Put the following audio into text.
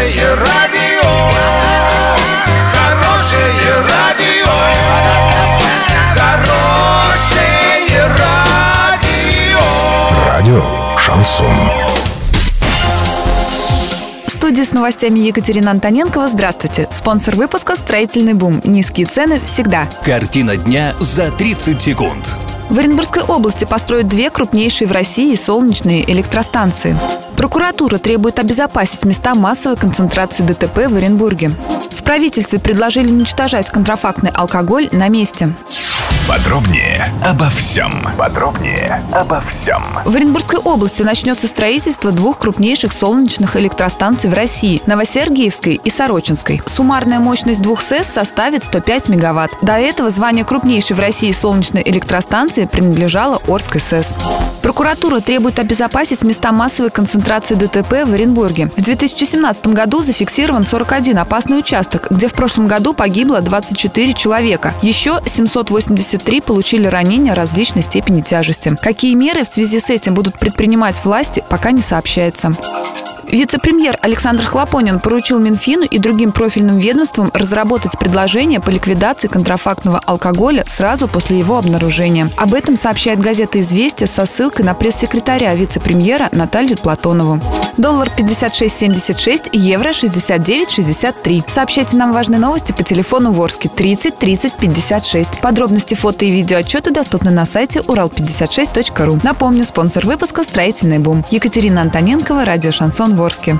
Хорошее радио, хорошее радио, хорошее радио. Радио «Шансон». В студии с новостями Екатерина Антоненкова. Здравствуйте. Спонсор выпуска «Строительный бум». Низкие цены всегда. Картина дня за 30 секунд. В Оренбургской области построят две крупнейшие в России солнечные электростанции. Прокуратура требует обезопасить места массовой концентрации ДТП в Оренбурге. В правительстве предложили уничтожать контрафактный алкоголь на месте. Подробнее обо всем. Подробнее обо всем. В Оренбургской области начнется строительство двух крупнейших солнечных электростанций в России – Новосергиевской и Сорочинской. Суммарная мощность двух СЭС составит 105 мегаватт. До этого звание крупнейшей в России солнечной электростанции принадлежало Орской СЭС. Прокуратура требует обезопасить места массовой концентрации ДТП в Оренбурге. В 2017 году зафиксирован 41 опасный участок, где в прошлом году погибло 24 человека. Еще 783 получили ранения различной степени тяжести. Какие меры в связи с этим будут предпринимать власти, пока не сообщается. Вице-премьер Александр Хлопонин поручил Минфину и другим профильным ведомствам разработать предложение по ликвидации контрафактного алкоголя сразу после его обнаружения. Об этом сообщает газета «Известия» со ссылкой на пресс-секретаря вице-премьера Наталью Платонову. Доллар 56.76, евро 69.63. Сообщайте нам важные новости по телефону Ворске 30 30 56. Подробности фото и видео отчеты доступны на сайте урал56.ру. Напомню, спонсор выпуска «Строительный бум». Екатерина Антоненкова, радио «Шансон Ворске».